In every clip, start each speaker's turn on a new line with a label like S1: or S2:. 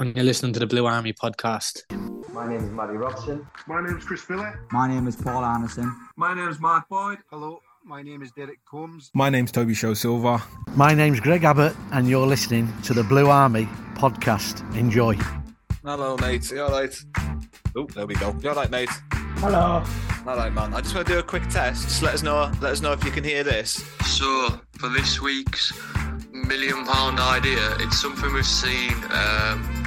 S1: and you're listening to the Blue Army podcast.
S2: My name is Matty Robson.
S3: My name is Chris Phillip.
S4: My name is Paul Anderson.
S5: My name is Mark Boyd.
S6: Hello, my name is Derek Combs.
S7: My name's Toby Sho-Silva.
S8: My name's Greg Abbott, and you're listening to the Blue Army podcast. Enjoy.
S9: Hello, mate. You all right? Oh, there we go. You all right, mate?
S10: Hello.
S9: All right, man. I just want to do a quick test. Just let us know. Let us know if you can hear this.
S11: So, for this week's million pound idea, it's something we've seen um,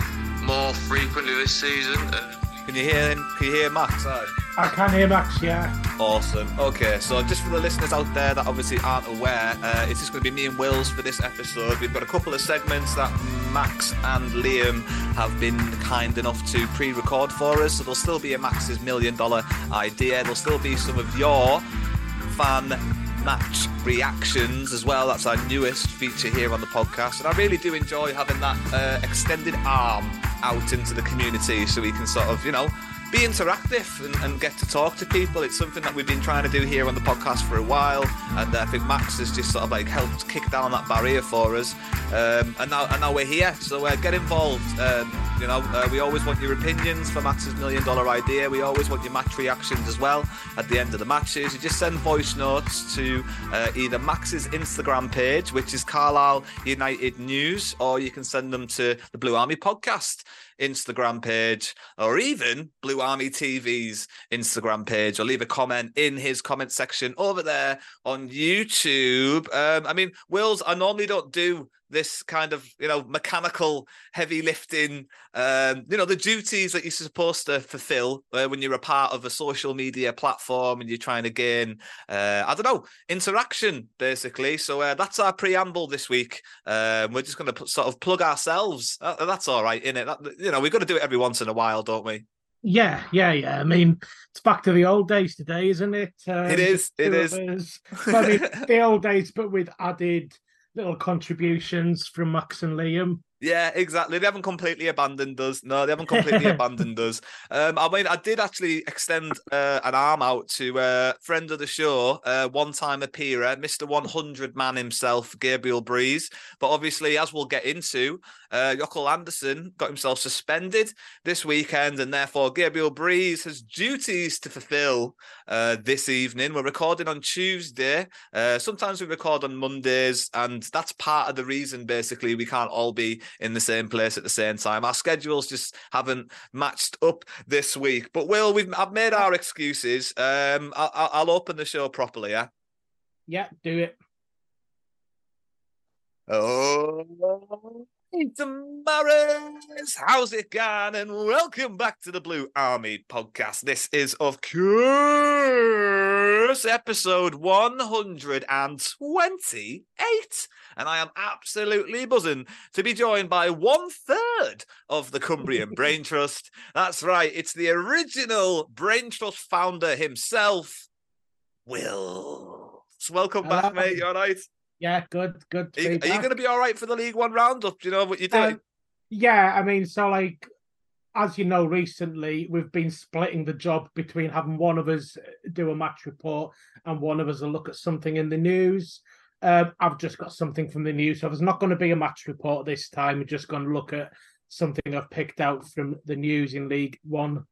S11: more frequently this season. Uh,
S9: can you hear him? Can you hear Max? Right.
S10: I can hear Max, yeah.
S9: Awesome. Okay, so just for the listeners out there that obviously aren't aware, uh, it's just going to be me and Wills for this episode. We've got a couple of segments that Max and Liam have been kind enough to pre record for us. So there'll still be a Max's million dollar idea. There'll still be some of your fan match reactions as well. That's our newest feature here on the podcast. And I really do enjoy having that uh, extended arm out into the community so we can sort of, you know, be interactive and, and, get to talk to people. It's something that we've been trying to do here on the podcast for a while, and I think Max has just sort of like helped kick down that barrier for us. Um, and now, and now we're here, so uh, get involved. Um, you know, uh, we always want your opinions for Max's million dollar idea. We always want your match reactions as well at the end of the matches. You just send voice notes to uh, either Max's Instagram page, which is Carlisle United News, or you can send them to the Blue Army podcast. Instagram page or even Blue Army TV's Instagram page or leave a comment in his comment section over there on YouTube. Um, I mean, Wills, I normally don't do this kind of you know mechanical heavy lifting um you know the duties that you're supposed to fulfill uh, when you're a part of a social media platform and you're trying to gain uh i don't know interaction basically so uh, that's our preamble this week um we're just going to sort of plug ourselves uh, that's all right in it that, you know we've got to do it every once in a while don't we
S10: yeah, yeah, yeah. I mean, it's back to the old days today, isn't it?
S9: Um, it is. It is.
S10: I mean, the old days, but with added little contributions from Max and Liam.
S9: Yeah, exactly. They haven't completely abandoned us. No, they haven't completely abandoned us. Um, I mean, I did actually extend uh, an arm out to a uh, friend of the show, uh, one-time appearer, Mister 100 man himself, Gabriel Breeze. But obviously, as we'll get into, uh, Jokel Anderson got himself suspended this weekend, and therefore Gabriel Breeze has duties to fulfil uh, this evening. We're recording on Tuesday. Uh, sometimes we record on Mondays, and that's part of the reason, basically, we can't all be in the same place at the same time. Our schedules just haven't matched up this week. But Will, we've I've made our excuses. Um, I, I'll open the show properly. Yeah.
S10: Yeah, do it.
S9: Oh, Damaris, how's it going? And welcome back to the Blue Army podcast. This is, of course, episode 128. And I am absolutely buzzing to be joined by one third of the Cumbrian Brain Trust. That's right, it's the original Brain Trust founder himself, Will. So welcome Hello. back, mate. You're all right?
S10: Yeah, good, good.
S9: Are you, you going to be all right for the League One roundup? Do you know what you're doing? Um,
S10: yeah, I mean, so like, as you know, recently we've been splitting the job between having one of us do a match report and one of us a look at something in the news. Uh, I've just got something from the news, so there's not going to be a match report this time. We're just going to look at something I've picked out from the news in League One.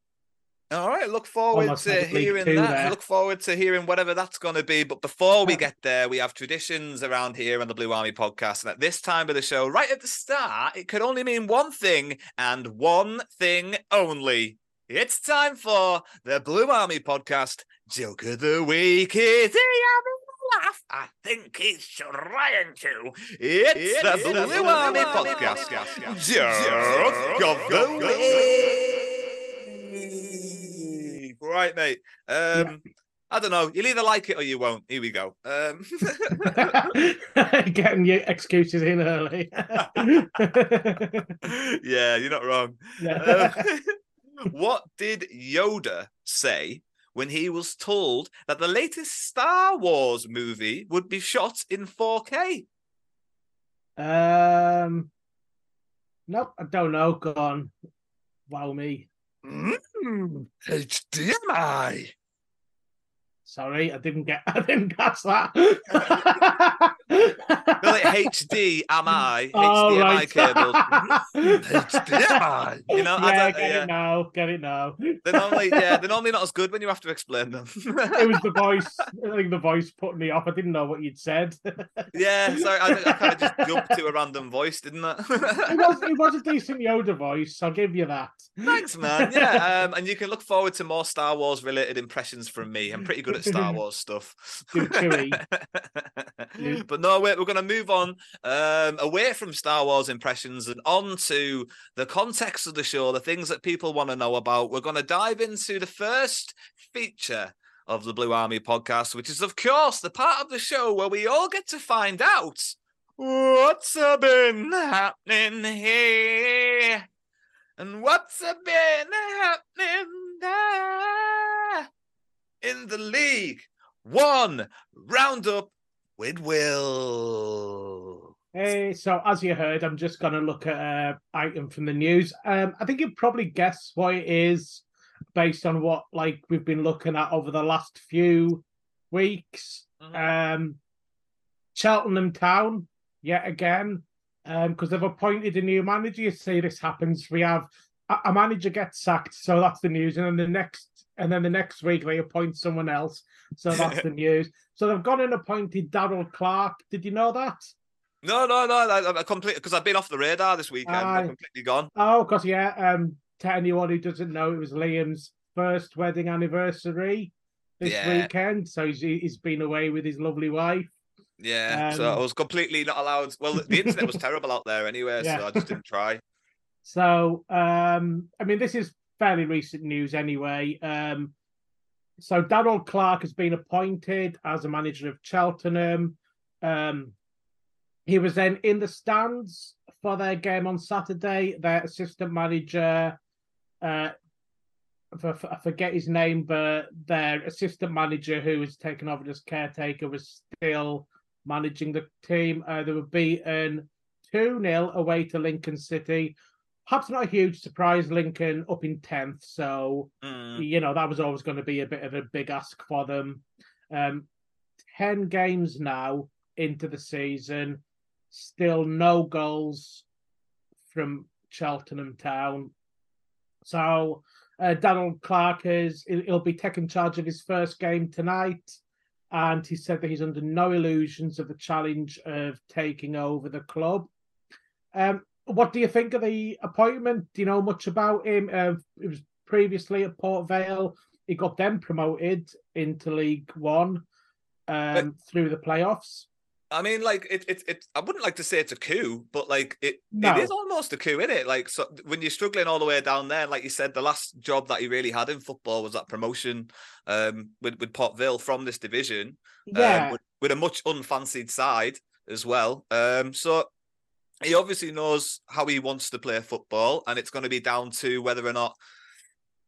S9: All right, look forward
S10: Almost
S9: to
S10: like
S9: hearing
S10: Two
S9: that.
S10: there.
S9: Look forward to hearing whatever that's going to be. But before we get there, we have traditions around here on the Blue Army podcast. And at this time of the show, right at the start, it could only mean one thing and one thing only. It's time for the Blue Army podcast. Joke of the week is he having a laugh? I think he's trying to. It's, the Blue, Army, podcast. Joke of the week. Right, mate. Um, I don't know. You'll either like it or you won't. Here we go. Um,
S10: Getting your excuses in early.
S9: yeah, you're not wrong.
S10: Yeah.
S9: Um, what did Yoda say when he was told that the latest Star Wars movie would be shot in 4K?
S10: um, nope, I don't know. Go on. Wow, me.
S9: Mm, HDMI.
S10: Sorry, I didn't get. I didn't catch that.
S9: Like HD, am I?
S10: Oh,
S9: HDMI
S10: right.
S9: cables. HDMI. You know, I
S10: yeah,
S9: don't,
S10: get
S9: yeah.
S10: it now. Get it now.
S9: They're normally, yeah, they're normally not as good when you have to explain them.
S10: It was the voice. I think the voice put me off. I didn't know what you'd said.
S9: yeah, sorry, I, I kind of just jumped to a random voice, didn't I?
S10: it was. It was a decent Yoda voice. I'll give you that.
S9: Thanks, man. Yeah, um, and you can look forward to more Star Wars related impressions from me. I'm pretty good at Star Wars stuff. But no, wait, we're going to move on um, away from Star Wars impressions and on to the context of the show, the things that people want to know about. We're going to dive into the first feature of the Blue Army podcast, which is, of course, the part of the show where we all get to find out what's been happening here and what's been happening there in the league. One roundup with Will.
S10: Hey, so as you heard, I'm just going to look at an item from the news. Um, I think you'd probably guess what it is based on what like we've been looking at over the last few weeks. Um, Cheltenham Town, yet again, because they've appointed a new manager. You see this happens. We have a, manager gets sacked, so that's the news, and then the next and then the next week they appoint someone else, so that's the news. So they've gone and appointed Darrell Clarke. Did you know that?
S9: No, no, no. I, I completely because I've been off the radar this weekend.
S10: Aye.
S9: I'm completely gone.
S10: Oh, because yeah, um, to anyone who doesn't know, it was Liam's first wedding anniversary this
S9: Yeah.
S10: weekend. So he's he's been away with his lovely wife.
S9: Yeah, so
S10: Um,
S9: I was completely not allowed. Well, the internet was terrible out there anyway,
S10: Yeah.
S9: so I just didn't try.
S10: So um, I mean, this is fairly recent news anyway. Um, so Darrell Clarke has been appointed as a manager of Cheltenham. Um, he was then in the stands for their game on Saturday. Their assistant manager, uh, for, I forget his name, but their assistant manager who was taken over as caretaker was still managing the team. Uh, they were beaten 2 0 away to Lincoln City. Perhaps not a huge surprise, Lincoln up in 10th. So,
S9: Mm.
S10: you know, that was always going to be a bit of a big ask for them. Um, 10 games now into the season, still no goals from Cheltenham Town. So, uh, Donald Clark is he'll he'll be taking charge of his first game tonight, and he said that he's under no illusions of the challenge of taking over the club. Um, what do you think of the appointment? Do you know much about him? Uh, it was previously at Port Vale. He got them promoted into League One um, through the playoffs.
S9: I mean, like it, it, it. I wouldn't like to say it's a coup, but like it,
S10: No.
S9: it is almost a coup, isn't it? Like, so when you're struggling all the way down there, like you said, the last job that he really had in football was that promotion um, with with Port Vale from this division, um,
S10: Yeah.
S9: with, with a much unfancied side as well. Um, so he obviously knows how he wants to play football, and it's going to be down to whether or not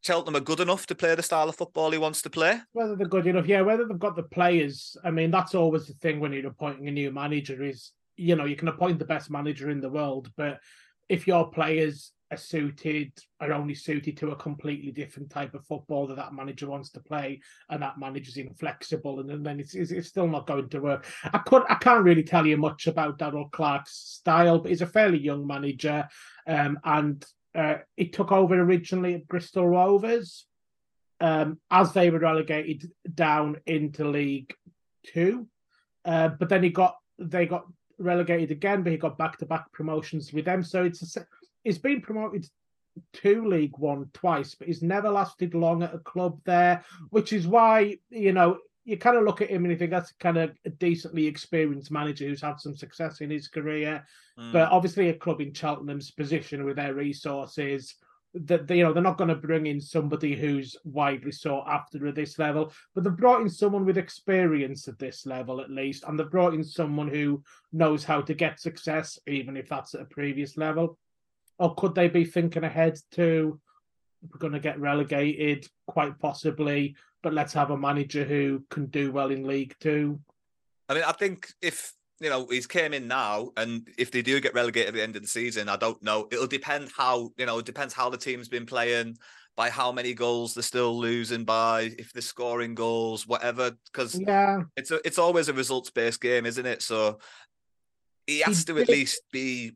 S9: Cheltenham are good enough to play the style of football he wants to play.
S10: Whether they're good enough, yeah. Whether they've got the players. I mean, that's always the thing when you're appointing a new manager. Is you know you can appoint the best manager in the world, but if your players are suited are only suited to a completely different type of football that that manager wants to play, and that manager's inflexible, and, then it's, it's, it's still not going to work. I could I can't really tell you much about Darrell Clarke's style, but he's a fairly young manager, um, and uh, he took over originally at Bristol Rovers, um, as they were relegated down into League Two, uh, but then he got they got relegated again, but he got back to back promotions with them. So it's a, he's been promoted to League One twice, but he's never lasted long at a club there, which is why you know you kind of look at him and you think that's kind of a decently experienced manager who's had some success in his career. Mm. But obviously, a club in Cheltenham's position with their resources, that you know they're not going to bring in somebody who's widely sought after at this level, but they've brought in someone with experience at this level at least, and they've brought in someone who knows how to get success, even if that's at a previous level. Or could they be thinking ahead to we're going to get relegated, quite possibly, but let's have a manager who can do well in League Two?
S9: I mean, I think if you know, he's came in now, and if they do get relegated at the end of the season, I don't know. It'll depend how you know. It depends how the team's been playing, by how many goals they're still losing by, if they're scoring goals, whatever. Because
S10: yeah,
S9: it's a, it's always a results based game, isn't it? So he has he to did. at least be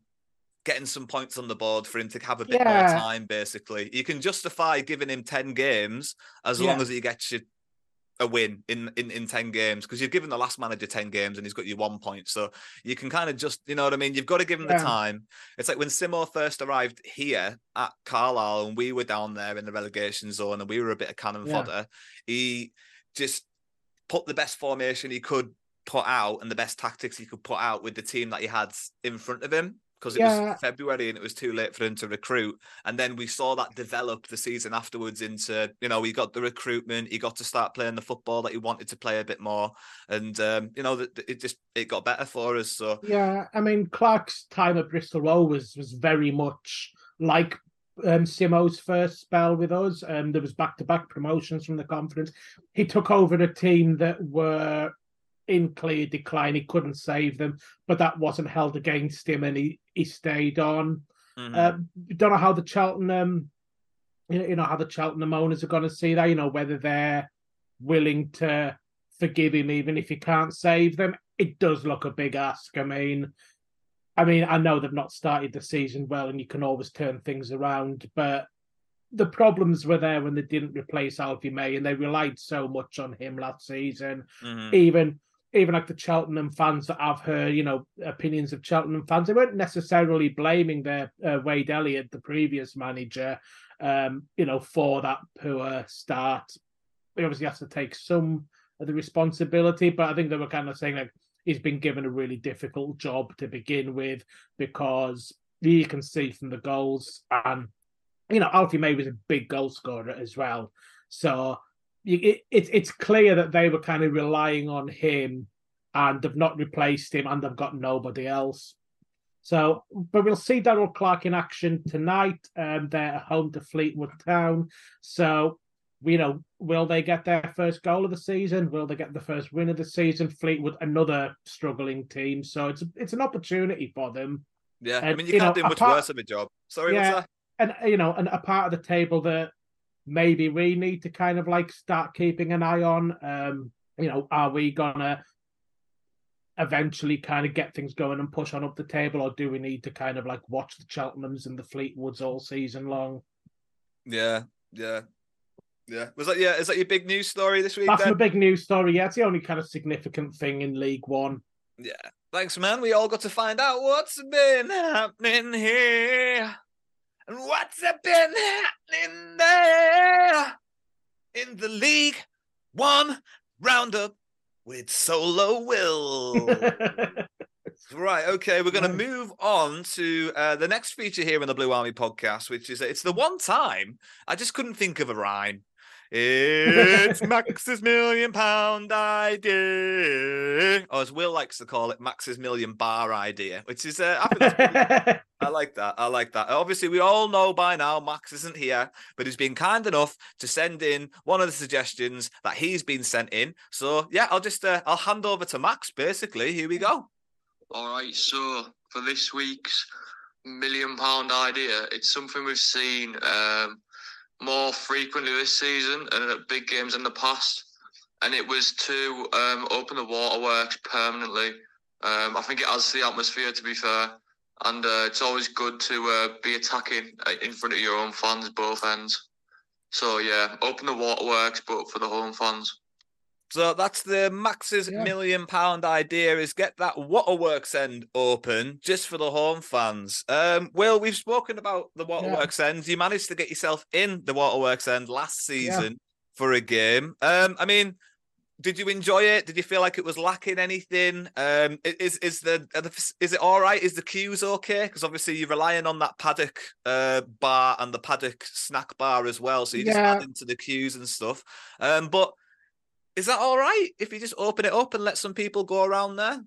S9: getting some points on the board for him to have a bit yeah. more time. Basically, you can justify giving him ten games as yeah. long as he gets you a win in in, in 10 games because you've given the last manager 10 games and he's got you one point so you can kind of just you know what i mean you've got to give him yeah. the time it's like when simo first arrived here at carlisle and we were down there in the relegation zone and we were a bit of cannon yeah. fodder he just put the best formation he could put out and the best tactics he could put out with the team that he had in front of him because it yeah. was February and it was too late for him to recruit. And then we saw that develop the season afterwards into, you know, he got the recruitment, he got to start playing the football that he wanted to play a bit more. And, um, you know, it just, it got better for us. So,
S10: yeah, I mean, Clarke's time at Bristol Rovers was was very much like um, Simo's first spell with us. Um, there was back to back promotions from the conference. He took over a team that were in clear decline. He couldn't save them, but that wasn't held against him, and he he stayed on. Mm-hmm. Uh, don't know how the Cheltenham, you know, how the Cheltenham owners are going to see that. You know, whether they're willing to forgive him even if he can't save them. It does look a big ask. I mean, I mean, I know they've not started the season well, and you can always turn things around, but the problems were there when they didn't replace Alfie May, and they relied so much on him last season. Mm-hmm. Even even like the Cheltenham fans that I've heard, you know, opinions of Cheltenham fans, they weren't necessarily blaming their uh, Wade Elliott, the previous manager, um, you know, for that poor start. He obviously has to take some of the responsibility, but I think they were kind of saying like he's been given a really difficult job to begin with because you can see from the goals and you know Alfie May was a big goal scorer as well. So it, it, it's clear that they were kind of relying on him and they've not replaced him and they've got nobody else. So, but we'll see Darrell Clarke in action tonight. Um, they're home to Fleetwood Town. So, you know, will they get their first goal of the season? Will they get the first win of the season? Fleetwood, another struggling team. So it's it's an opportunity for them.
S9: Yeah, and, I mean, you, you can't know, do much worse of a job. Sorry, yeah,
S10: And you know, and a part of the table that maybe we need to kind of like start keeping an eye on. Um, you know, are we gonna eventually kind of get things going and push on up the table, or do we need to kind of like watch the Cheltenhams and the Fleetwoods all season long?
S9: Yeah, yeah. Yeah, was that yeah? Is that your big news story this week?
S10: That's
S9: then?
S10: my big news story. Yeah, it's the only kind of significant thing in League One.
S9: Yeah, thanks, man. We all got to find out what's been happening here. And what's been happening there in the League One roundup with Solo Will? right, okay, we're going to move on to uh, the next feature here in the Blue Army podcast, which is it's the one time I just couldn't think of a rhyme. It's Max's million pound idea, or as Will likes to call it, Max's million bar idea, which is uh, I, pretty, I like that. I like that. Obviously, we all know by now Max isn't here, but he's been kind enough to send in one of the suggestions that he's been sent in. So yeah, I'll just uh, I'll hand over to Max. Basically, here we go.
S11: All right. So for this week's million pound idea. It's something we've seen um, more frequently this season and at big games in the past. And it was to um, open the waterworks permanently. Um, I think it adds to the atmosphere, to be fair. And uh, it's always good to uh, be attacking uh, in front of your own fans, both ends. So, yeah, open the waterworks, but for the home fans.
S9: So that's the Max's
S10: Yeah.
S9: million pound idea is get that waterworks end open just for the home fans. Um, Will, we've spoken about the waterworks end. You managed to get yourself in the waterworks end last season for a game. Um, I mean, did you enjoy it? Did you feel like it was lacking anything? Um, is is the, are the is it all right? Is the queues okay? Because obviously you're relying on that paddock uh, bar and the paddock snack bar as well, so you just
S10: Yeah.
S9: add into the queues and stuff. Um, but is that all right if you just open it up and let some people go around there?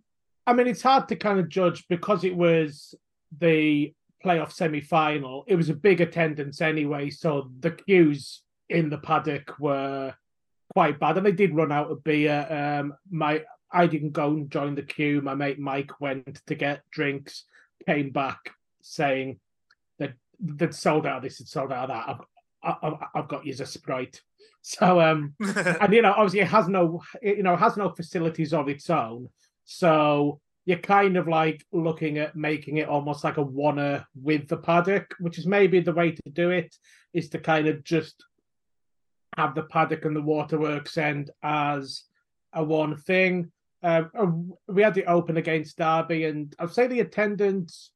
S10: I mean, it's hard to kind of judge because it was the playoff semi final. It was a big attendance anyway, so the queues in the paddock were quite bad, and they did run out of beer. Um, my I didn't go and join the queue. My mate Mike went to get drinks, came back saying that they'd sold out of this, had sold out of that. I've, I, I've got you a sprite. So um, and you know, obviously it has no, you know, has no facilities of its own. So you're kind of like looking at making it almost like a wanna with the paddock, which is maybe the way to do it, is to kind of just have the paddock and the waterworks end as a one thing. Uh, we had the open against Derby, and I'd say the attendance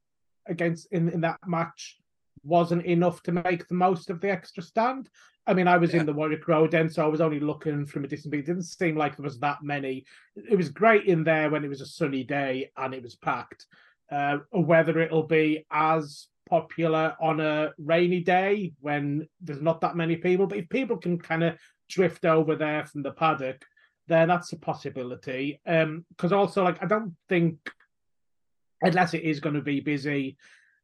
S10: against in, in that match wasn't enough to make the most of the extra stand. I mean, I was in the Warwick Road end, so I was only looking from a distance. But it didn't seem like there was that many. It was great in there when it was a sunny day and it was packed. Uh, whether it'll be as popular on a rainy day when there's not that many people, but if people can kind of drift over there from the paddock, then that's a possibility. Um, because also, like, I don't think unless it is going to be busy,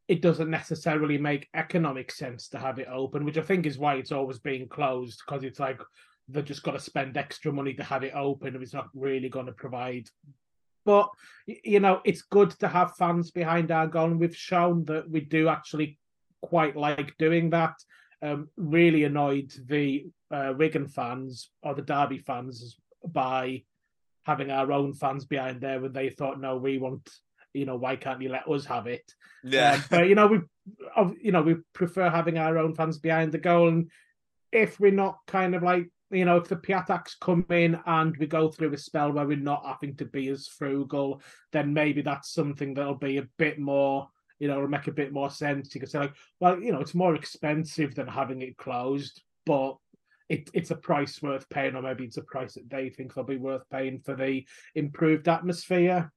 S10: it doesn't necessarily make economic sense to have it open, which I think is why it's always being closed because it's like they've just got to spend extra money to have it open if it's not really going to provide. But you know, it's good to have fans behind and we've shown that we do actually quite like doing that. Um, really annoyed the uh, Wigan fans or the Derby fans by having our own fans behind there when they thought, no, we want, you know, why can't you let us have it?
S9: Yeah.
S10: Um, but you know, we, you know, we prefer having our own fans behind the goal, and if we're not kind of like, you know, if the Piataks come in and we go through a spell where we're not having to be as frugal, then maybe that's something that'll be a bit more, you know, it'll make a bit more sense. You can say like, well, you know, it's more expensive than having it closed, but it, it's a price worth paying, or maybe it's a price that they think they'll be worth paying for the improved atmosphere.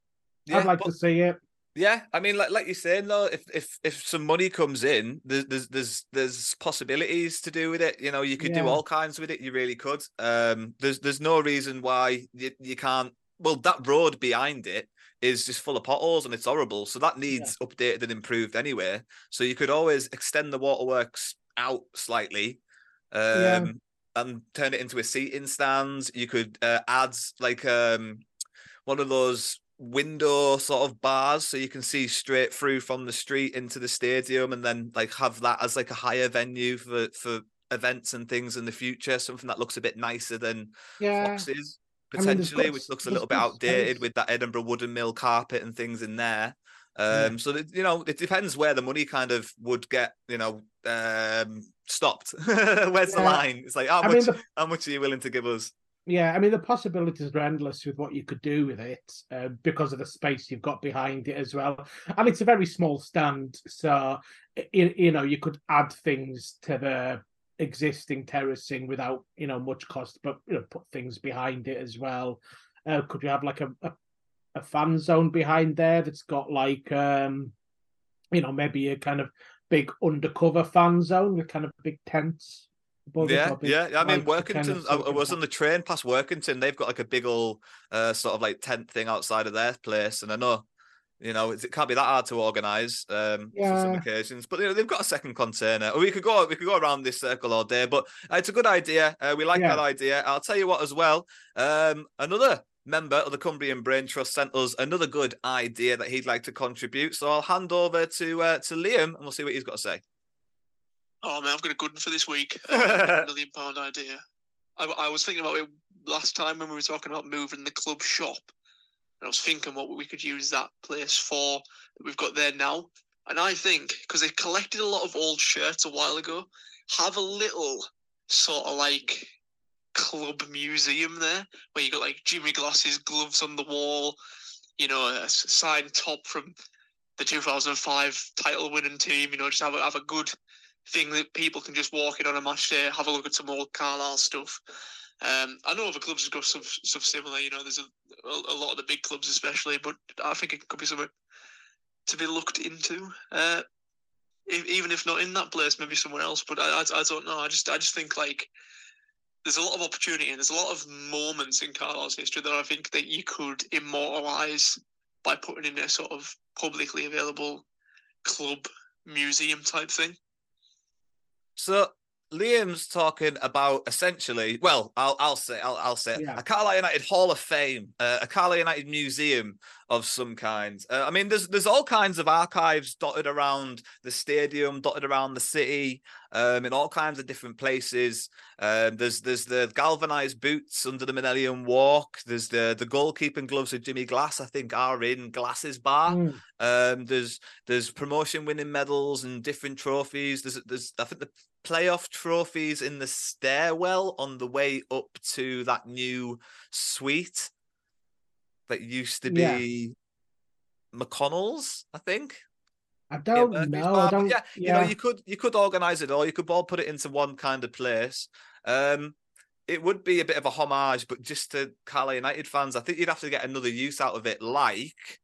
S9: Yeah,
S10: I'd like
S9: but-
S10: to see it.
S9: Yeah, I mean, like like you're saying though, if if if some money comes in, there's there's there's, there's possibilities to do with it. You know, you could do all kinds with it. You really could. Um, there's there's no reason why you, you can't. Well, that road behind it is just full of potholes and it's horrible. So that needs updated and improved anyway. So you could always extend the waterworks out slightly. Um,
S10: Yeah.
S9: and turn it into a seating stand. You could uh, add like um one of those window sort of bars so you can see straight through from the street into the stadium and then like have that as like a higher venue for for events and things in the future something that looks a bit nicer than
S10: Yeah.
S9: foxes
S10: I mean,
S9: potentially which looks a little bit outdated with that Edinburgh Woollen Mill carpet and things in there.
S10: Yeah.
S9: um so that, you know it depends where the money kind of would get you know um stopped. Where's the line? It's like how
S10: I
S9: much
S10: the-
S9: how much are you willing to give us
S10: Yeah, I mean the possibilities are endless with what you could do with it uh, because of the space you've got behind it as well, and it's a very small stand, so you, you know you could add things to the existing terracing without you know much cost, but you know put things behind it as well. Uh, could you have like a, a a fan zone behind there that's got like um you know maybe a kind of big undercover fan zone with kind of big tents.
S9: Yeah, yeah. I mean,
S10: lights to kind
S9: Workington. I, I was on the train past Workington. They've got like a big old uh, sort of like tent thing outside of their place, and I know, you know, it can't be that hard to organise um, for some occasions. But you know, they've got a second container. Or we could go, we could go around this circle all day. But uh, it's a good idea. Uh, we like
S10: Yeah.
S9: that idea. I'll tell you what, as well. Um, another member of the Cumbrian Brain Trust, sent us another good idea that he'd like to contribute. So I'll hand over to uh, to Liam, and we'll see what he's got to say.
S3: Oh man, I've got a good one for this week. a million pound idea. I, I was thinking about it last time when we were talking about moving the club shop. And I was thinking what we could use that place for that we've got there now. And I think because they collected a lot of old shirts a while ago, have a little sort of like club museum there where you got like Jimmy Glass's gloves on the wall, you know, a signed top from the 2005 title winning team, you know, just have a, have a good thing that people can just walk in on a match day, have a look at some old Carlisle stuff. Um, I know other clubs have got stuff, stuff similar. You know, there's a, a, lot of the big clubs, especially, but I think it could be something to be looked into. Uh, if, even if not in that place, maybe somewhere else. But I, I, I, don't know. I just, I just think like there's a lot of opportunity and there's a lot of moments in Carlisle's history that I think that you could immortalise by putting in a sort of publicly available club museum type thing.
S9: So Liam's talking about essentially, well, I'll I'll say I'll I'll say yeah. a Carlisle United Hall of Fame, uh, a Carlisle United museum of some kind. Uh, I mean, there's there's all kinds of archives dotted around the stadium, dotted around the city, um, in all kinds of different places. Um, there's there's the galvanized boots under the Millennium Walk. There's the the goalkeeping gloves of Jimmy Glass. I think are in Glass's bar. Mm. Um, there's there's promotion winning medals and different trophies. There's there's I think the playoff trophies in the stairwell on the way up to that new suite that used to be yeah. McConnell's, I think.
S10: I don't yeah, know. I don't,
S9: yeah, yeah, you know, you could you could organize it all. You could all put it into one kind of place. Um, it would be a bit of a homage, but just to Carlisle United fans, I think you'd have to get another use out of it, like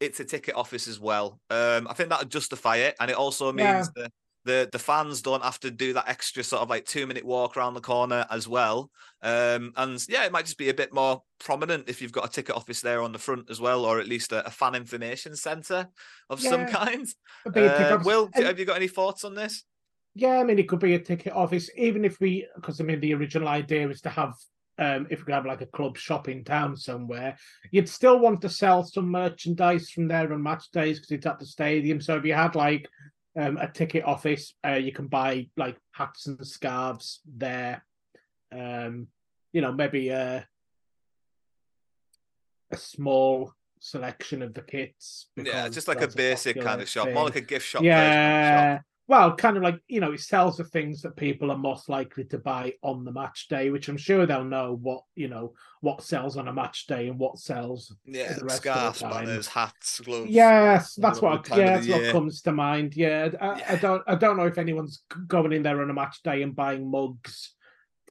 S9: it's a ticket office as well. Um, I think that would justify it, and it also means that the the fans don't have to do that extra sort of like two minute walk around the corner as well. Um, and yeah, it might just be a bit more prominent if you've got a ticket office there on the front as well, or at least a, a fan information centre of yeah, some kind. Uh, Will, and, have you got any thoughts on this?
S10: Yeah, I mean, it could be a ticket office, even if we, because I mean, the original idea was to have um, if we have like a club shop in town somewhere, you'd still want to sell some merchandise from there on match days because it's at the stadium. So if you had like um, a ticket office. Uh, you can buy like hats and scarves there. Um, you know, maybe a, a small selection of the kits.
S9: Yeah, just like a basic kind of shop,
S10: thing.
S9: more like a gift shop.
S10: Yeah, well, kind of like you know, it sells the things that people are most likely to buy on the match day, which I'm sure they'll know what you know what sells on a match day and what sells.
S9: Yeah, scarves, banners, hats, gloves.
S10: Yes, that's what. Yeah, that's what comes to mind. Yeah, I, yeah. I don't. I don't know if anyone's going in there on a match day and buying mugs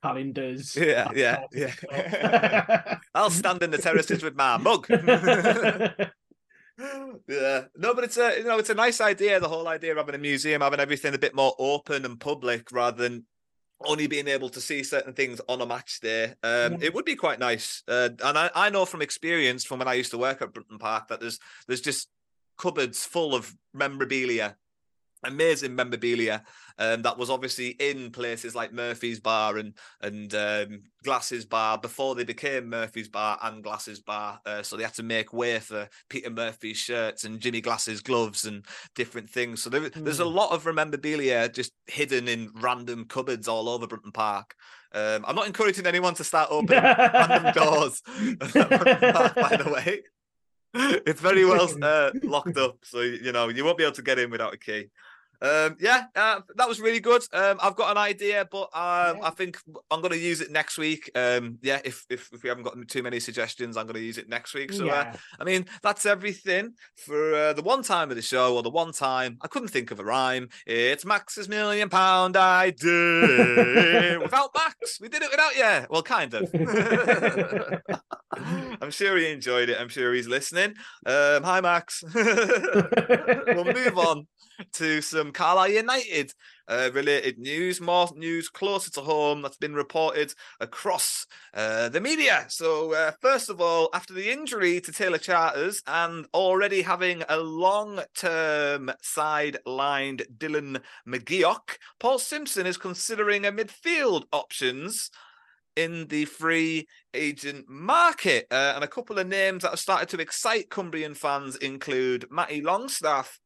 S10: calendars.
S9: Yeah, yeah, yeah. I'll stand in the terraces with my mug yeah, no, but it's a you know it's a nice idea. The whole idea of having a museum, having everything a bit more open and public, rather than only being able to see certain things on a match day. Um, yeah. It would be quite nice, uh, and I, I know from experience from when I used to work at Brunton Park that there's there's just cupboards full of memorabilia amazing memorabilia um, that was obviously in places like Murphy's Bar and and um, Glasses Bar before they became Murphy's Bar and Glasses Bar. Uh, so they had to make way for Peter Murphy's shirts and Jimmy Glass's gloves and different things. So there, mm. there's a hmm. lot of memorabilia just hidden in random cupboards all over Brunton Park. Um, I'm not encouraging anyone to start opening random doors, by the way. It's very well uh, locked up, so you know you won't be able to get in without a key. Um, yeah, uh, that was really good. Um, I've got an idea, but um, yeah. I think I'm going to use it next week. Um, yeah, if, if, if we haven't got too many suggestions, I'm going to use it next week. So, uh, yeah. uh, I mean, that's everything for uh, the one time of the show, or the one time I couldn't think of a rhyme. It's Max's million pound idea. without Max, we did it without you. Well, kind of. I'm sure he enjoyed it. I'm sure he's listening. Um, hi, Max. we'll move on to some Carlisle United uh, related news, more news closer to home that's been reported across uh, the media. So, uh, first of all, after the injury to Taylor Charters and already having a long term sidelined Dylan McGeoch, Paul Simpson is considering a midfield options in the free agent market. Uh, and a couple of names that have started to excite Cumbrian fans include Matty Longstaff,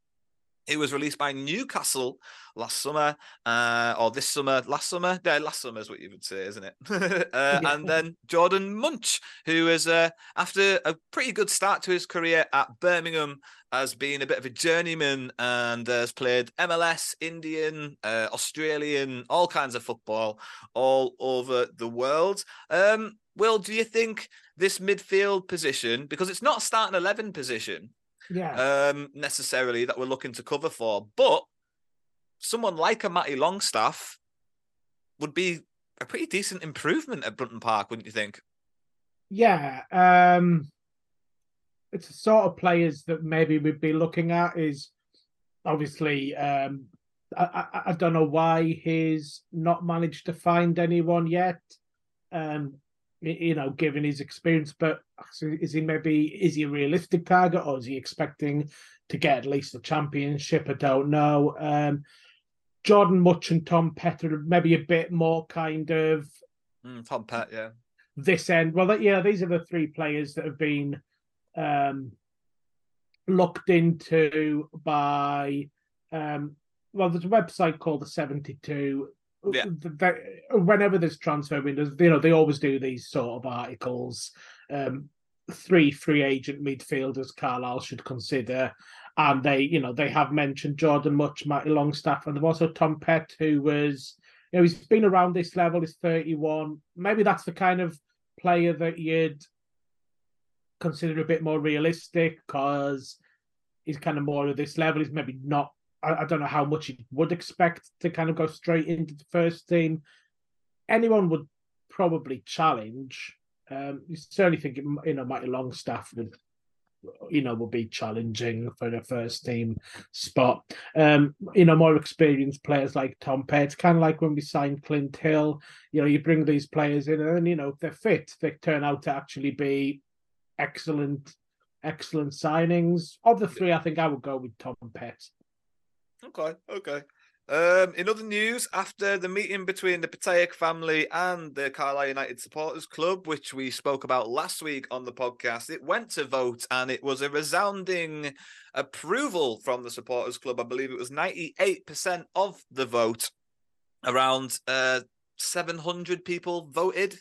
S9: who was released by Newcastle last summer, uh, or this summer, last summer. Yeah, last summer is what you would say, isn't it? uh, yeah. And then Jordan Mutch, who is, uh, after a pretty good start to his career at Birmingham, has been a bit of a journeyman and has played MLS, Indian, uh, Australian, all kinds of football all over the world. Um, Will, do you think this midfield position, because it's not a starting 11 position,
S10: yeah.
S9: um, necessarily that we're looking to cover for. But someone like a Matty Longstaff would be a pretty decent improvement at Brunton Park, wouldn't you think?
S10: Yeah. Um, it's the sort of players that maybe we'd be looking at is obviously um, I, I, I don't know why he's not managed to find anyone yet. Um, you know, given his experience. But is he maybe is he a realistic target, or is he expecting to get at least the championship? I don't know. Um, Jordan Mutch and Tom Petter maybe a bit more kind of
S9: mm, Tom Pett, yeah.
S10: This end, well, yeah, these are the three players that have been um, looked into by. Um, well, there's a website called the Seventy Two
S9: yeah.
S10: whenever there's transfer windows, you know, they always do these sort of articles. Um, three free agent midfielders Carlisle should consider. And they, you know, they have mentioned Jordan Mutch, Matty Longstaff, and they've also Tom Pett, who was, you know, he's been around this level, he's 31. Maybe that's the kind of player that you'd consider a bit more realistic because he's kind of more of this level. He's maybe not I, I don't know how much you would expect to kind of go straight into the first team. Anyone would probably challenge. Um, you certainly think you know Matty Longstaff would you know will be challenging for the first team spot. Um, you know, more experienced players like Tom Pett, kind of like when we signed Clint Hill. You know, you bring these players in, and you know if they're fit, they turn out to actually be excellent, excellent signings. Of the three, I think I would go with Tom Pett.
S9: Okay, okay. Um, in other news, after the meeting between the Piatak family and the Carlisle United Supporters Club, which we spoke about last week on the podcast, it went to vote and it was a resounding approval from the Supporters Club. I believe it was 98% of the vote. Around uh, 700 people voted,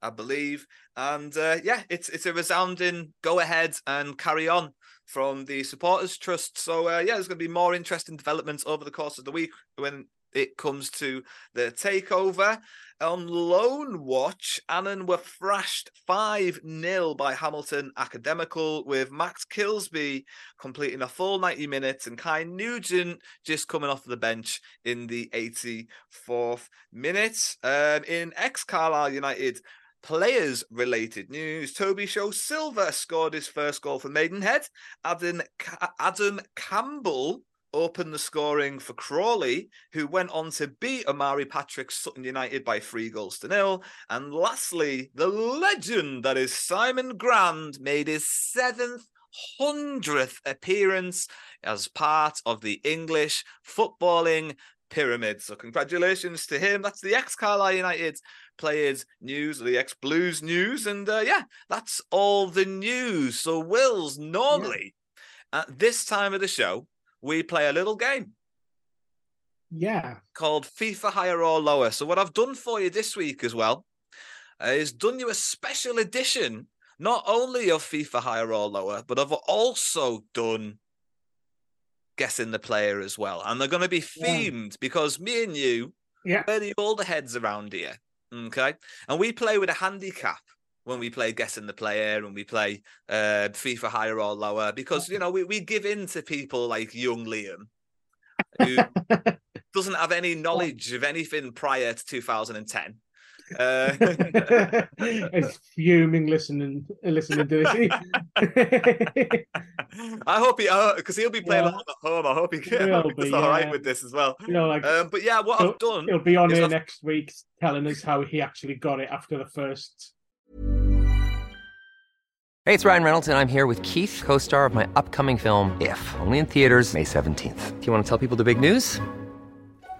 S9: I believe. And uh, yeah, it's it's a resounding go ahead and carry on from the supporters trust. So uh, yeah, there's going to be more interesting developments over the course of the week when it comes to the takeover. On loan watch, Annan were thrashed 5 0 by Hamilton Academical, with Max Kilsby completing a full 90 minutes and Kai Nugent just coming off the bench in the 84th minute. Um, in ex Carlisle United, Players related news. Toby Sho-Silva scored his first goal for Maidenhead. Adam, Adam Campbell opened the scoring for Crawley, who went on to beat Amari Patrick Sutton United by three goals to nil. And lastly, the legend that is Simon Grand made his seventh hundredth appearance as part of the English footballing pyramid. So congratulations to him. That's the ex Carlisle United players news, the ex Blues news, and uh, yeah, that's all the news. So Wills normally yeah. at this time of the show we play a little game.
S10: Yeah,
S9: called FIFA Higher or Lower. So what I've done for you this week as well uh, is done you a special edition, not only of FIFA Higher or Lower, but I've also done guessing the player as well. And they're going to be themed yeah. because me and you,
S10: yeah,
S9: we're the older heads around here. Okay. And we play with a handicap when we play guessing the player and we play uh, FIFA higher or lower because, you know, we, we give in to people like young Liam who doesn't have any knowledge of anything prior to 2010. Uh,
S10: it's fuming listening listening to this.
S9: I hope he because he'll be playing yeah. at home. I hope he can. Be, all right with this as well.
S10: You know, like,
S9: um, but yeah, what I've done.
S10: He'll be on here I've... next week telling us how he actually got it after the first.
S4: Hey, it's Ryan Reynolds, and I'm here with Keith, co-star of my upcoming film. If only in theaters May seventeenth. Do you want to tell people the big news?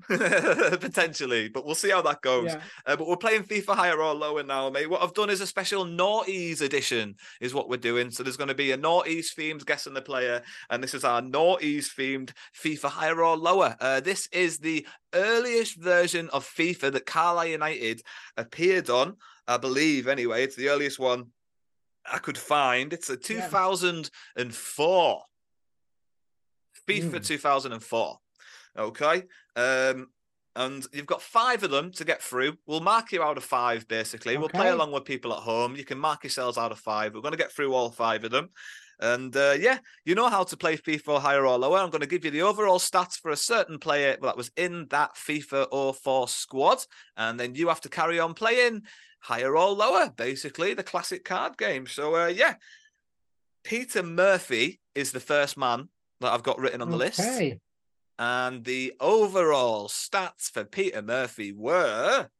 S9: Potentially, but we'll see how that goes.
S10: Yeah.
S9: Uh, but we're playing FIFA higher or lower now, mate. What I've done is a special noughties edition, is what we're doing. So there's going to be a noughties themed guessing the player, and this is our noughties themed FIFA higher or lower. Uh, this is the earliest version of FIFA that Carlisle United appeared on, I believe. Anyway, it's the earliest one I could find. It's a 2004 FIFA
S10: Mm.
S9: 2004. Okay. Um, and you've got five of them to get through. We'll mark you out of five, basically. We'll play along with people at home. You can mark yourselves out of five. We're going to get through all five of them. And uh, yeah, you know how to play FIFA higher or lower. I'm going to give you the overall stats for a certain player that was in that FIFA 04 squad. And then you have to carry on playing higher or lower, basically, the classic card game. So uh, yeah, Peter Murphy is the first man that I've got written on the list. And the overall stats for Peter Murphy were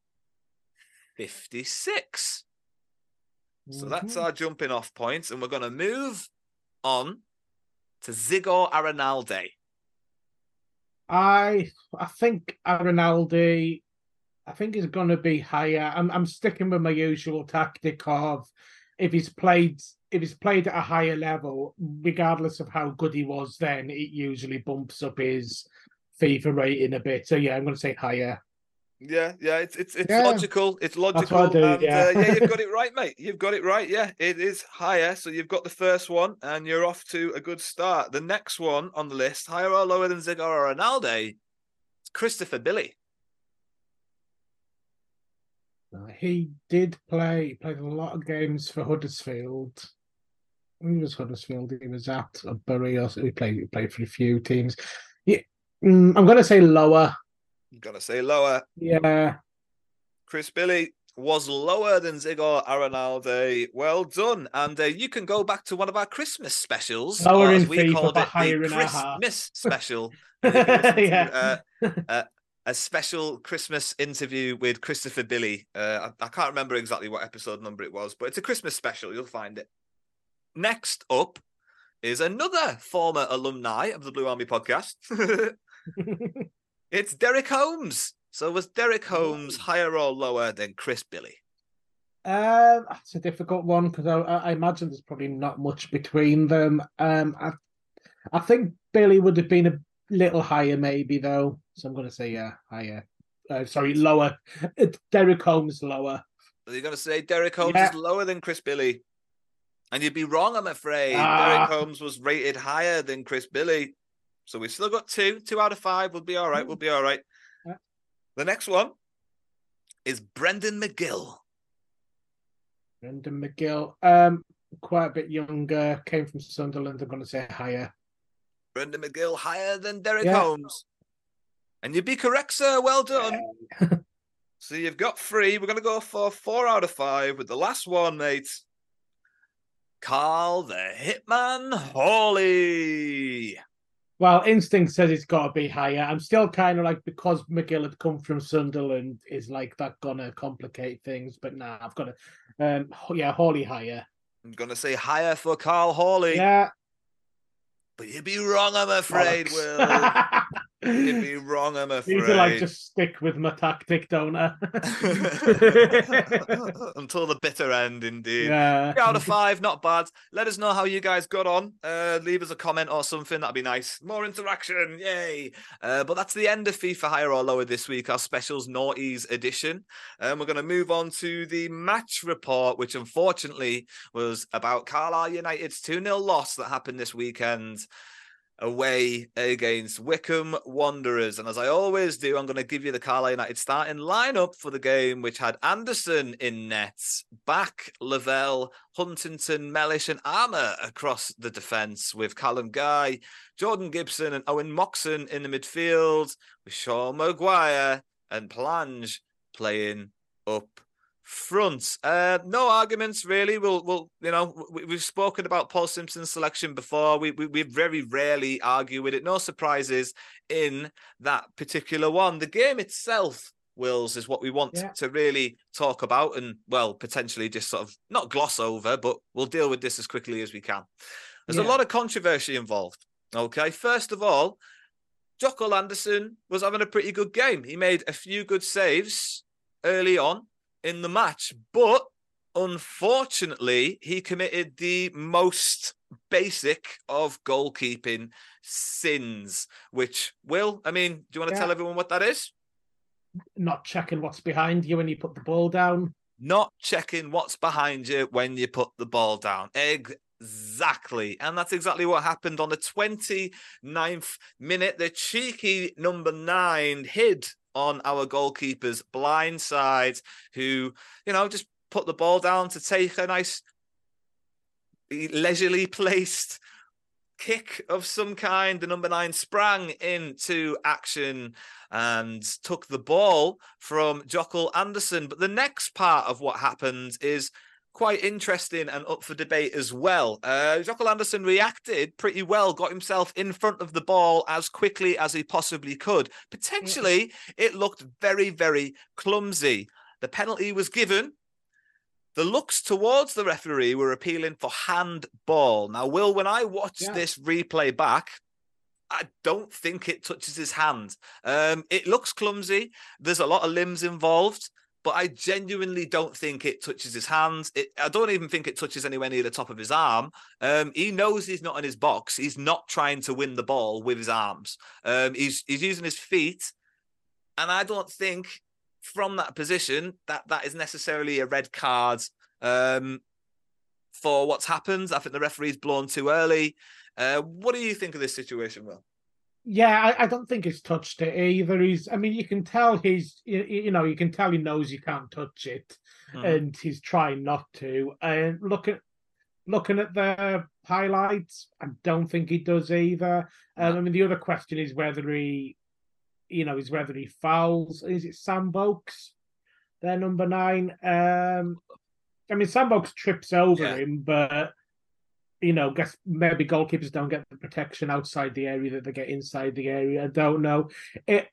S9: 56. So that's
S10: Mhm.
S9: our jumping off point. And we're going to move on to Zigor Aranalde.
S10: I I think Arinaldi, I think is going to be higher. I'm I'm sticking with my usual tactic of if he's played if he's played at a higher level, regardless of how good he was, then it usually bumps up his FIFA rating a bit. So yeah, I'm going to say higher.
S9: Yeah, yeah, it's it's it's
S10: Yeah.
S9: logical. It's logical.
S10: do,
S9: and
S10: yeah.
S9: Uh, yeah, you've got it right, mate. You've got it right. Yeah, it is higher. So you've got the first one, and you're off to a good start. The next one on the list, higher or lower than Zigor Aranalde, it's Christopher Billy.
S10: Uh, He did play. He played a lot of games for Huddersfield. He was Huddersfield. He was at Bury. Also, he played. He played for a few teams. Yeah, mm, I'm going to say lower.
S9: I'm gonna say lower.
S10: Yeah.
S9: Chris Billy was lower than Zigor Aranalde. Well done. And uh, you can go back to one of our Christmas specials.
S10: Lower
S9: or
S10: in
S9: as we called it, the
S10: in our heart.
S9: Christmas special. And you can listen to,
S10: Yeah.
S9: uh, uh, a special Christmas interview with Christopher Billy. Uh, I, I can't remember exactly what episode number it was, but it's a Christmas special. You'll find it. Next up is another former alumni of the Blue Army podcast. it's Derek Holmes. So was Derek Holmes higher or lower than Chris Billy?
S10: Um, that's a difficult one because I, I imagine there's probably not much between them. Um, I, I think Billy would have been a little higher, maybe though. So I'm going to say yeah, higher. Uh, sorry, lower. Derek Holmes lower.
S9: Are you going to say Derek Holmes
S10: Yeah.
S9: is lower than Chris Billy? And you'd be wrong, I'm afraid.
S10: Ah.
S9: Derek Holmes was rated higher than Chris Billy. So we've still got two. Two out of five. We'll be all right. We'll be all right. The next one is Brendan McGill.
S10: Brendan McGill, um, quite a bit younger, came from Sunderland. I'm going to say higher.
S9: Brendan McGill higher than Derek
S10: Yeah.
S9: Holmes. And you'd be correct, sir. Well done. so you've got three. We're going to go for four out of five with the last one, mate. Karl the Hitman Hawley.
S10: Well, instinct says it's got to be higher. I'm still kind of like because McGill had come from Sunderland, is like that gonna complicate things? But nah, I've got to, um, yeah, Hawley higher.
S9: I'm to say higher for Karl Hawley.
S10: Yeah,
S9: But you'd be wrong, I'm afraid,
S10: Bollocks.
S9: Will. you'd be wrong, I'm afraid.
S10: Need to like just stick with my tactic, don't I?
S9: Until the bitter end, indeed.
S10: Yeah.
S9: Three out of five, not bad. Let us know how you guys got on. Uh, leave us a comment or something. That'd be nice. More interaction. Yay. Uh, but that's the end of FIFA Higher or Lower this week, our specials noughties edition. And we're going to move on to the match report, which unfortunately was about Carlisle United's 2 0 loss that happened this weekend. Away against Wycombe Wanderers. And as I always do, I'm going to give you the Carlisle United starting lineup for the game, which had Anderson in nets, back Lavelle, Huntington, Mellish, and Armer across the defence, with Callum Guy, Jordan Gibson, and Owen Moxon in the midfield, with Sean Maguire and Plange playing up front. Uh, no arguments really. We'll, we'll, you know, we, have spoken about Paul Simpson's selection before. We, we, we very rarely argue with it. No surprises in that particular one. The game itself, Wills, is what we want yeah. to really talk about and, well, potentially just sort of not gloss over, but we'll deal with this as quickly as we can. There's yeah. a lot of controversy involved. Okay, first of all, Jokull Anderson was having a pretty good game. He made a few good saves early on in the match, but unfortunately, he committed the most basic of goalkeeping sins, which will, I mean, do you want to yeah. tell everyone what that is?
S10: Not checking what's behind you when you put the ball down.
S9: Not checking what's behind you when you put the ball down. Exactly. And that's exactly what happened on the 29th minute. The cheeky number nine hid on our goalkeeper's blind side, who, you know, just put the ball down to take a nice leisurely placed kick of some kind. The number nine sprang into action and took the ball from Jokull Anderson. But the next part of what happened is quite interesting and up for debate as well. Uh, Anderson reacted pretty well, got himself in front of the ball as quickly as he possibly could. Potentially, it looked very, very clumsy. The penalty was given. The looks towards the referee were appealing for handball. Now, Will, when I watched yeah. this replay back, I don't think it touches his hand. Um, it looks clumsy. There's a lot of limbs involved but I genuinely don't think it touches his hands. It, I don't even think it touches anywhere near the top of his arm. Um, he knows he's not in his box. He's not trying to win the ball with his arms. Um, he's he's using his feet, and I don't think from that position that that is necessarily a red card um, for what's happened. I think the referee's blown too early. Uh, what do you think of this situation, Will?
S10: Yeah, I, I, don't think he's touched it either. He's, I mean, you can tell he's, you, you know, you can tell he knows you can't touch it, mm. and he's trying not to. And look at, looking at the highlights, I don't think he does either. Um, I mean, the other question is whether he, you know, is whether he fouls. Is it Sam Vokes? Their number nine. Um, I mean, Sam Vokes trips over yeah. him, but you know, guess maybe goalkeepers don't get the protection outside the area that they get inside the area. I don't know. It,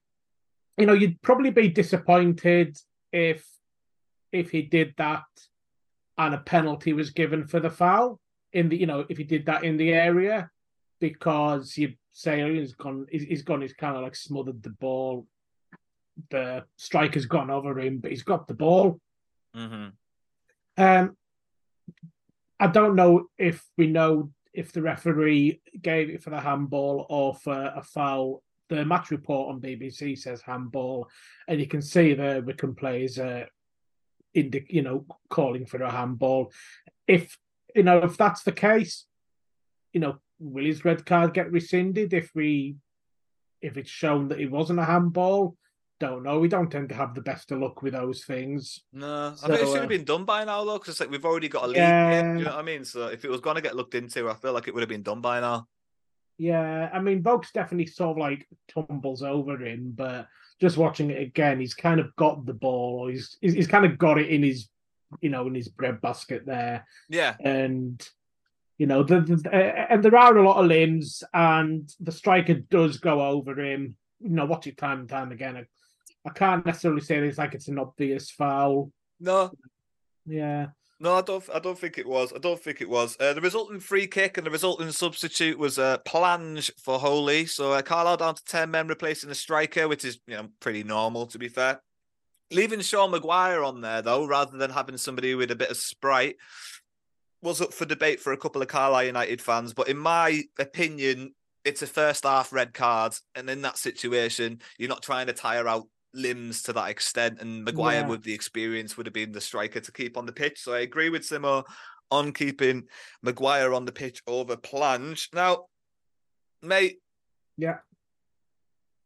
S10: you know, you'd probably be disappointed if if he did that and a penalty was given for the foul in the, you know, if he did that in the area because you say oh, he's gone, he's gone, he's kind of like smothered the ball. The striker's gone over him, but he's got the ball.
S9: Mm-hmm.
S10: Um, I don't know if we know if the referee gave it for the handball or for a foul. The match report on BBC says handball, and you can see the Wycombe players uh, indi- you know, calling for a handball. If you know if that's the case, you know, will his red card get rescinded if we if it's shown that it wasn't a handball? Don't know. We don't tend to have the best of luck with those things.
S9: No, so, I think it should have uh, been done by now, though, because it's like we've already got a lead. Yeah. you know what I mean? So if it was going to get looked into, I feel like it would have been done by now.
S10: Yeah, I mean, Vokes definitely sort of like tumbles over him, but just watching it again, he's kind of got the ball. He's he's, he's kind of got it in his, you know, in his bread basket there.
S9: Yeah,
S10: and you know, the, the, and there are a lot of limbs, and the striker does go over him. You know, watch it time and time again. I can't necessarily say it's like it's an obvious foul.
S9: No.
S10: Yeah.
S9: No, I don't. I don't think it was. I don't think it was. Uh, the resulting free kick and the resulting substitute was a uh, Plange for Holy. So uh, Carlisle down to ten men, replacing the striker, which is you know pretty normal to be fair. Leaving Sean Maguire on there though, rather than having somebody with a bit of sprite, was up for debate for a couple of Carlisle United fans. But in my opinion, it's a first half red card, and in that situation, you're not trying to tire out limbs to that extent. And Maguire, yeah. with the experience, would have been the striker to keep on the pitch. So I agree with Simo on keeping Maguire on the pitch over Plange. Now, mate.
S10: Yeah.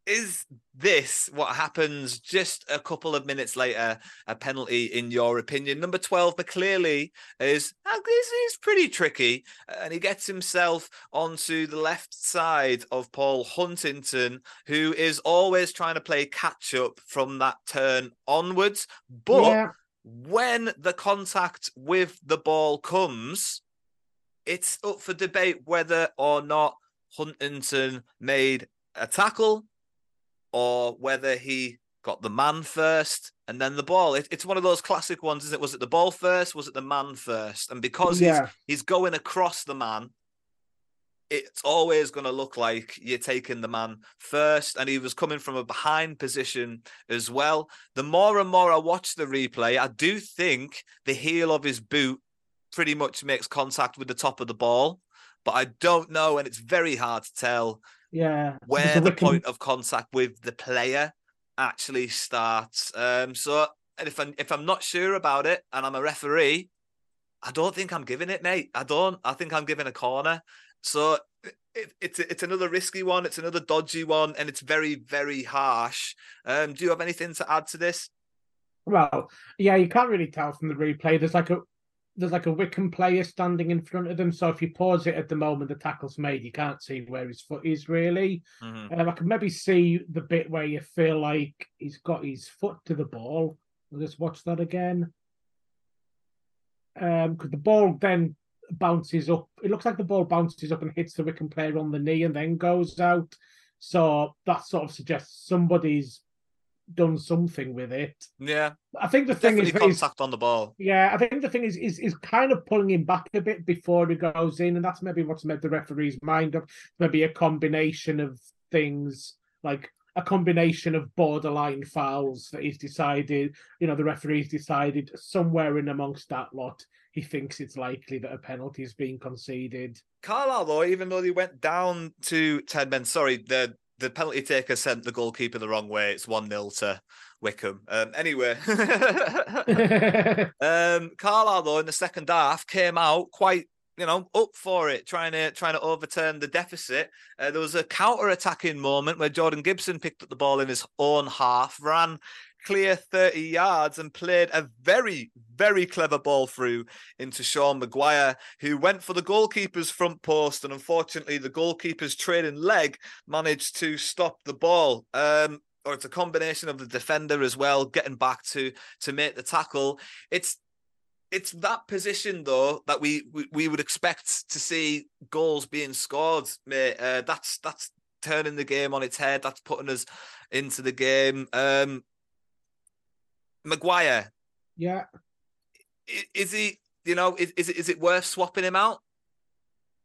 S9: Is this what happens just a couple of minutes later? A penalty, in your opinion? Number 12, McCleary, is uh, this is pretty tricky. And he gets himself onto the left side of Paul Huntington, who is always trying to play catch up from that turn onwards. But
S10: Yeah.
S9: when the contact with the ball comes, it's up for debate whether or not Huntington made a tackle or whether he got the man first and then the ball. It, it's one of those classic ones, isn't it? Was it the ball first? Was it the man first? And because
S10: Yeah.
S9: he's he's going across the man, it's always going to look like you're taking the man first. And he was coming from a behind position as well. The more and more I watch the replay, I do think the heel of his boot pretty much makes contact with the top of the ball. But I don't know, and it's very hard to tell
S10: Yeah.
S9: where the point of contact with the player actually starts. Um, so and if I'm if I'm not sure about it and I'm a referee, I don't think I'm giving it, mate. I don't. I think I'm giving a corner. So it, it's it's another risky one. It's another dodgy one, and it's very very harsh. Um, do you have anything to add to this?
S10: Well, yeah, you can't really tell from the replay. There's like a there's like a Wycombe player standing in front of them. So if you pause it at the moment the tackle's made, you can't see where his foot is really.
S9: Mhm.
S10: Um, I can maybe see the bit where you feel like he's got his foot to the ball. I'll just watch that again. Um, because the ball then bounces up. It looks like the ball bounces up and hits the Wycombe player on the knee and then goes out. So that sort of suggests somebody's done something with it.
S9: Yeah,
S10: I think the thing
S9: definitely
S10: is, is
S9: contact on the ball.
S10: yeah, I think the thing is, is is kind of pulling him back a bit before he goes in, and that's maybe what's made the referee's mind up. Maybe a combination of things, like a combination of borderline fouls that he's decided. You know, the referee's decided somewhere in amongst that lot, he thinks it's likely that a penalty is being conceded.
S9: Carlisle, though, even though they went down to 10 men, sorry, the, the penalty taker sent the goalkeeper the wrong way. It's 1 0 to Wycombe. Um, anyway, um, Carlisle, though, in the second half came out quite. You know, up for it, trying to trying to overturn the deficit. Uh, there was a counter-attacking moment where Jordan Gibson picked up the ball in his own half, ran clear 30 yards and played a very, very clever ball through into Sean Maguire, who went for the goalkeeper's front post. And unfortunately, the goalkeeper's trailing leg managed to stop the ball. Um, or it's a combination of the defender as well, getting back to to make the tackle. It's it's that position though that we we, we would expect to see goals being scored, mate. Uh, that's that's turning the game on its head. That's putting us into the game. Um, Maguire,
S10: Yeah,
S9: is he? You know, is is it, is it worth swapping him out?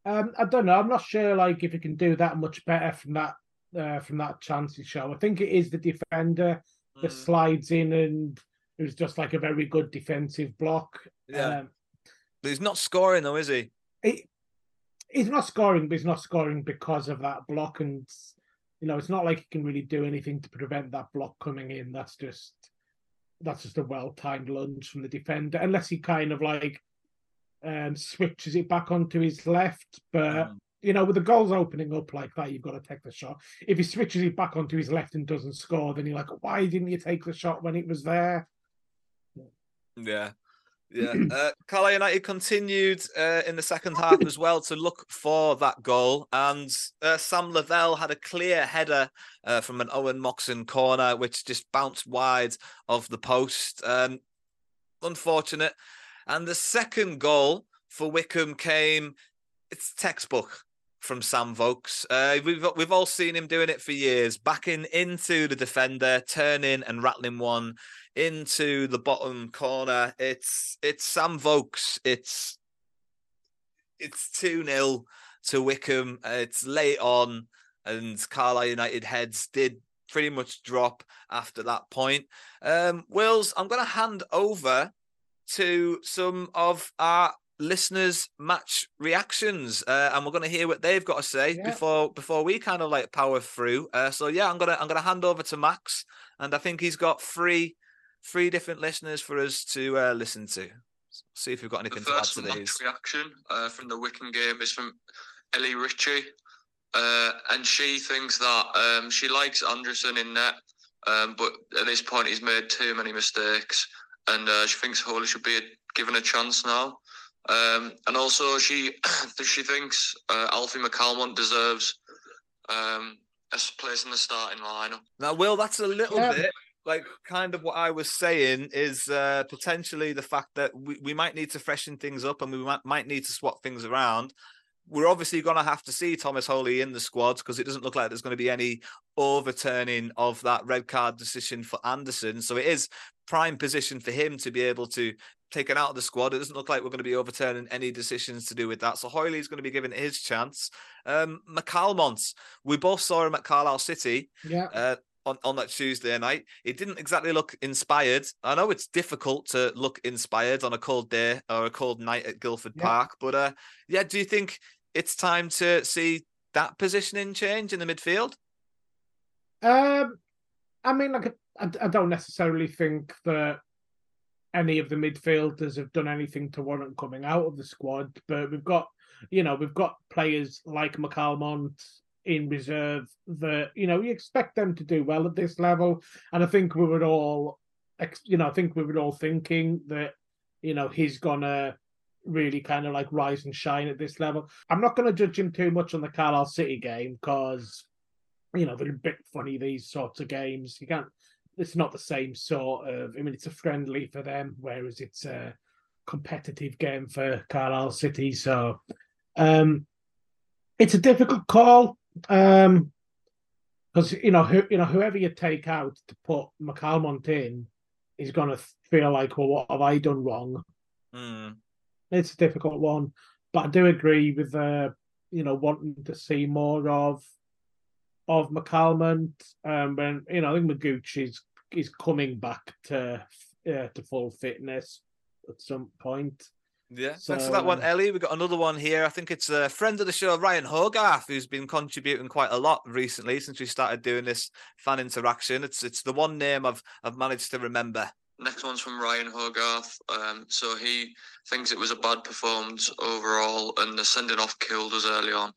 S10: Um, I don't know. I'm not sure like if he can do that much better from that uh, from that chance he show. I think it is the defender that
S9: Mm.
S10: slides in and it was just like a very good defensive block.
S9: Yeah.
S10: Um,
S9: But he's not scoring though, is he?
S10: he, he's not scoring, but he's not scoring because of that block. And you know, it's not like he can really do anything to prevent that block coming in. That's just that's just a well timed lunge from the defender, unless he kind of like um switches it back onto his left. But you know, with the goals opening up like that, you've got to take the shot. If he switches it back onto his left and doesn't score, then you're like, why didn't you take the shot when it was there?
S9: Yeah. Yeah. Uh, Carlisle United continued uh, in the second half as well to look for that goal. And uh, Sam Lavelle had a clear header uh, from an Owen Moxon corner, which just bounced wide of the post. Um, unfortunate. And the second goal for Wycombe came, it's textbook from Sam Vokes. Uh, we've we've all seen him doing it for years, backing into the defender, turning and rattling one into the bottom corner. It's it's Sam Vokes. It's it's two 0 to Wycombe. It's late on, and Carlisle United heads did pretty much drop after that point. Um, Wills, I'm going to hand over to some of our listeners' match reactions, uh, and we're going to hear what they've got to say
S10: Yeah.
S9: before before we kind of like power through. Uh, so yeah, I'm gonna I'm gonna hand over to Max, and I think he's got three three different listeners for us to uh, listen to. See if we've got
S11: The
S9: anything to add
S11: first
S9: to
S11: match
S9: these.
S11: reaction uh, from the Wycombe game is from Ellie Ritchie. uh, and she thinks that um, she likes Anderson in net, um, but at this point he's made too many mistakes, and uh, she thinks Holy should be given a chance now. Um, and also, she she thinks uh, Alfie McCalmont deserves um, a place in the starting lineup.
S9: Now, Will, that's a little
S10: Yeah.
S9: bit like kind of what I was saying is uh, potentially the fact that we, we might need to freshen things up and we might, might need to swap things around. We're obviously going to have to see Thomas Holy in the squad because it doesn't look like there's going to be any overturning of that red card decision for Anderson. So it is prime position for him to be able to take it out of the squad. It doesn't look like we're going to be overturning any decisions to do with that. So Hoyley's going to be given his chance. Um, McCalmont, we both saw him at Carlisle City
S10: Yeah.
S9: uh, on, on that Tuesday night. It didn't exactly look inspired. I know it's difficult to look inspired on a cold day or a cold night at Gillford
S10: Yeah.
S9: Park, but uh, yeah, do you think it's time to see that positioning change in the midfield?
S10: Um, I mean, like, I, I don't necessarily think that any of the midfielders have done anything to warrant coming out of the squad, but we've got, you know, we've got players like McCalmont in reserve that, you know, we expect them to do well at this level. And I think we were all, you know, I think we were all thinking that, you know, he's gonna really kind of like rise and shine at this level. I'm not going to judge him too much on the Carlisle City game because you know, they're a bit funny, these sorts of games. You can't, it's not the same sort of, I mean, it's a friendly for them, whereas it's a competitive game for Carlisle City. So, um, it's a difficult call. Um, because you know, who, you know, whoever you take out to put McCalmont in is going to feel like, well, what have I done wrong?
S9: Hmm.
S10: It's a difficult one, but I do agree with uh, you know, wanting to see more of of McCalmont. Um, when you know, I think Maguchi is is coming back to uh, to full fitness at some point.
S9: Yeah,
S10: So,
S9: thanks for that one,
S10: uh,
S9: Ellie. We've got another one here. I think it's a friend of the show, Ryan Hogarth, who's been contributing quite a lot recently since we started doing this fan interaction. It's it's the one name I've I've managed to remember.
S11: Next one's from Ryan Hogarth. Um, so he thinks it was a bad performance overall, and the sending off killed us early on.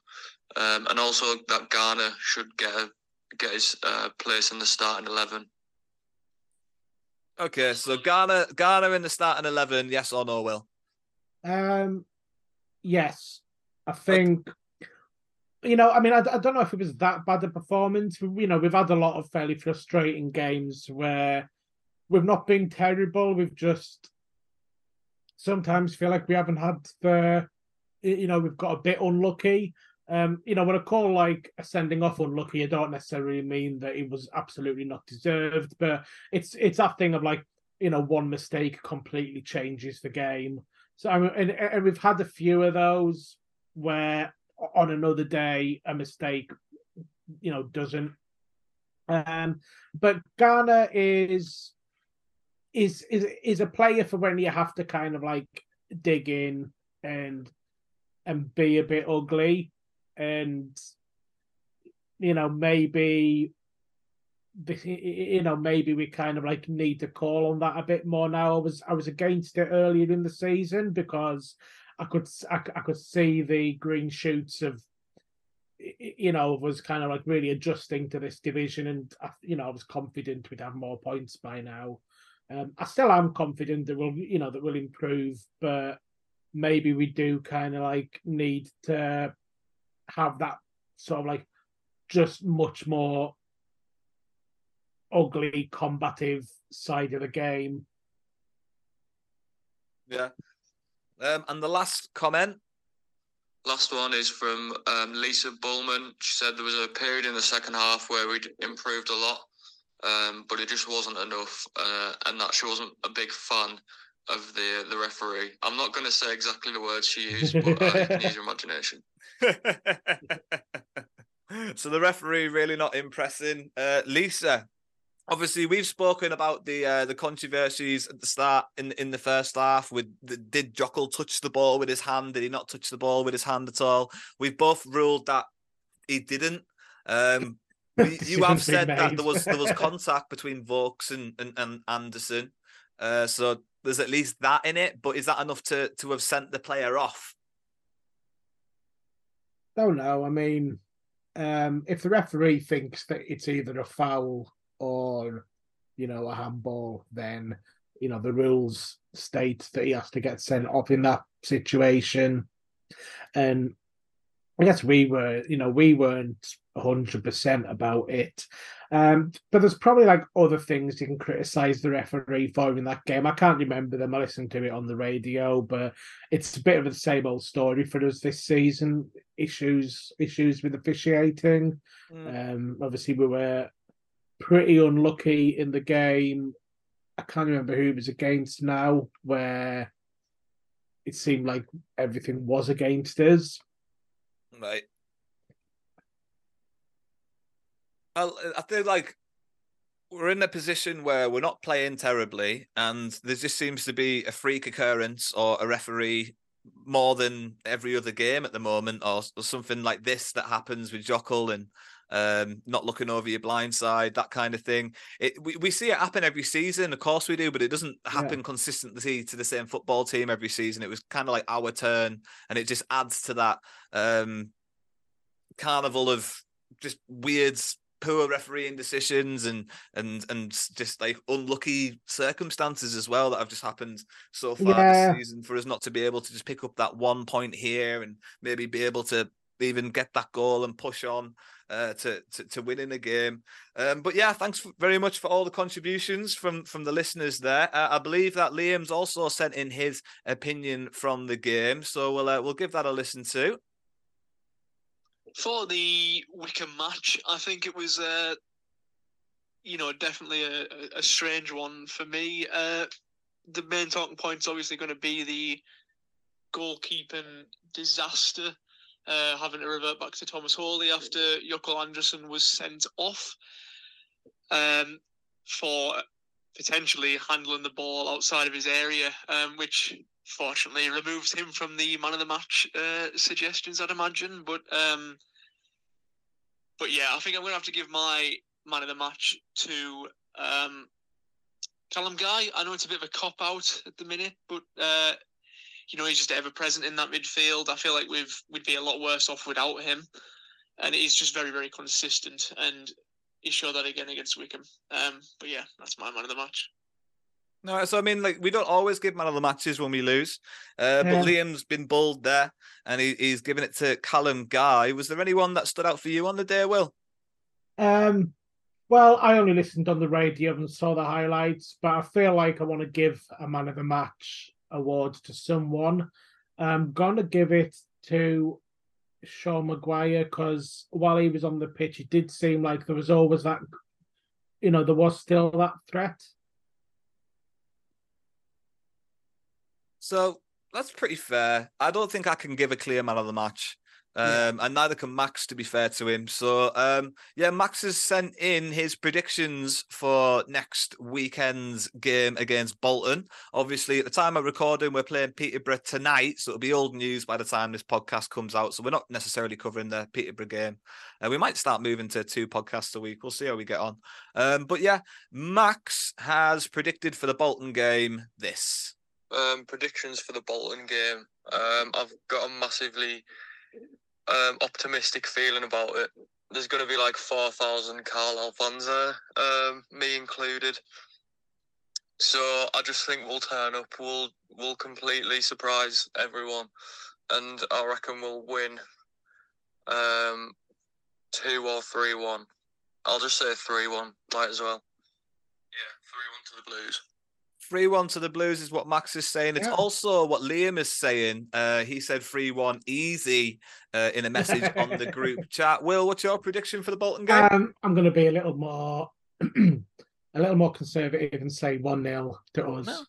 S11: Um, and also that Garner should get a, get his uh, place in the starting eleven.
S9: Okay, so Garner Garner in the starting eleven, yes or no, Will?
S10: Um, yes, I think. You know, I mean, I, I don't know if it was that bad a performance. You know, we've had a lot of fairly frustrating games where we've not been terrible. We've just sometimes feel like we haven't had the. You know, we've got a bit unlucky. Um, you know, when I call like a sending off unlucky, I don't necessarily mean that it was absolutely not deserved, but it's it's that thing of like, you know, one mistake completely changes the game. So and, and we've had a few of those where on another day a mistake, you know, doesn't. Um, but Garner is is is is a player for when you have to kind of like dig in and and be a bit ugly and you know maybe you know maybe we kind of like need to call on that a bit more now. I was i was against it earlier in the season because i could i, I could see the green shoots of you know was kind of like really adjusting to this division and you know i was confident we'd have more points by now. Um i still am confident that we'll you know that we'll improve but maybe we do kind of like need to have that sort of like just much more ugly combative side of the game.
S9: Yeah. Um, and the last comment.
S11: Last one is from um, Lisa Bullman. She said there was a period in the second half where we'd improved a lot, um, but it just wasn't enough, uh, and that she wasn't a big fan of the the referee. I'm not going to say exactly the words she used, but uh, you can use your imagination.
S9: so the referee really not impressing. Uh, Lisa, obviously we've spoken about the uh, the controversies at the start in in the first half. With the, did Jokull touch the ball with his hand? Did he not touch the ball with his hand at all? We've both ruled that he didn't. Um, you have said that there was there was contact between Vokes and, and, and Anderson. Uh, so there's at least that in it. But is that enough to to have sent the player off?
S10: Don't know. I mean, um, if the referee thinks that it's either a foul or, you know, a handball, then you know the rules state that he has to get sent off in that situation. And I guess we were, you know, we weren't hundred percent about it. Um, but there's probably like other things you can criticize the referee for in that game. I can't remember them. I listened to it on the radio, but it's a bit of the same old story for us this season. Issues, issues with officiating. Mm. Um, obviously, we were pretty unlucky in the game. I can't remember who it was against now, where it seemed like everything was against us.
S9: Right. I feel like we're in a position where we're not playing terribly, and there just seems to be a freak occurrence or a referee more than every other game at the moment, or, or something like this that happens with Jokull and um, not looking over your blind side, that kind of thing. It, we, we see it happen every season, of course we do, but it doesn't happen yeah. consistently to the same football team every season. It was kind of like our turn, and it just adds to that um, carnival of just weird poor refereeing decisions and and and just like unlucky circumstances as well that have just happened so far yeah. this season for us not to be able to just pick up that one point here and maybe be able to even get that goal and push on uh, to, to to winning a game. Um, but yeah, thanks very much for all the contributions from from the listeners there. Uh, I believe that Liam's also sent in his opinion from the game, so we'll uh, we'll give that a listen to.
S3: For the Wycombe match, I think it was, uh, you know, definitely a, a strange one for me. Uh, the main talking point is obviously going to be the goalkeeping disaster, uh, having to revert back to Thomas Holy after Jokull Andersson was sent off um, for potentially handling the ball outside of his area, um, which fortunately removes him from the man of the match uh, suggestions, I'd imagine. But um, but yeah, I think I'm going to have to give my man of the match to um, Callum Guy. I know it's a bit of a cop out at the minute, but uh, you know he's just ever present in that midfield. I feel like we've we'd be a lot worse off without him, and he's just very very consistent, and he showed that again against Wycombe. Um, but yeah, that's my man of the match.
S9: No, so I mean, like we don't always give man of the matches when we lose, uh, yeah. but Liam's been bold there, and he, he's given it to Callum Guy. Was there anyone that stood out for you on the day, Will?
S10: Um, well, I only listened on the radio and saw the highlights, but I feel like I want to give a man of the match award to someone. I'm gonna give it to Sean Maguire because while he was on the pitch, it did seem like there was always that, you know, there was still that threat.
S9: So that's pretty fair. I don't think I can give a clear man of the match. Um, yeah. and neither can Max, to be fair to him. So, um, yeah, Max has sent in his predictions for next weekend's game against Bolton. Obviously, at the time of recording, we're playing Peterborough tonight, so it'll be old news by the time this podcast comes out. So, we're not necessarily covering the Peterborough game. Uh, we might start moving to two podcasts a week. We'll see how we get on. Um, but yeah, Max has predicted for the Bolton game this.
S11: Um, predictions for the Bolton game. Um, I've got a massively um, optimistic feeling about it. There's going to be like 4,000 Carlisle fans there, um, me included. So I just think we'll turn up. We'll we'll completely surprise everyone, and I reckon we'll win um, two or three one. I'll just say three one, might as well. Yeah, three one to the Blues.
S9: 3 1 to the Blues is what Max is saying. It's yeah. also what Liam is saying. Uh, he said 3 1 easy uh, in a message on the group chat. Will, what's your prediction for the Bolton game?
S10: Um, I'm going to be a little more. a little more conservative and say 1 0 to us. No.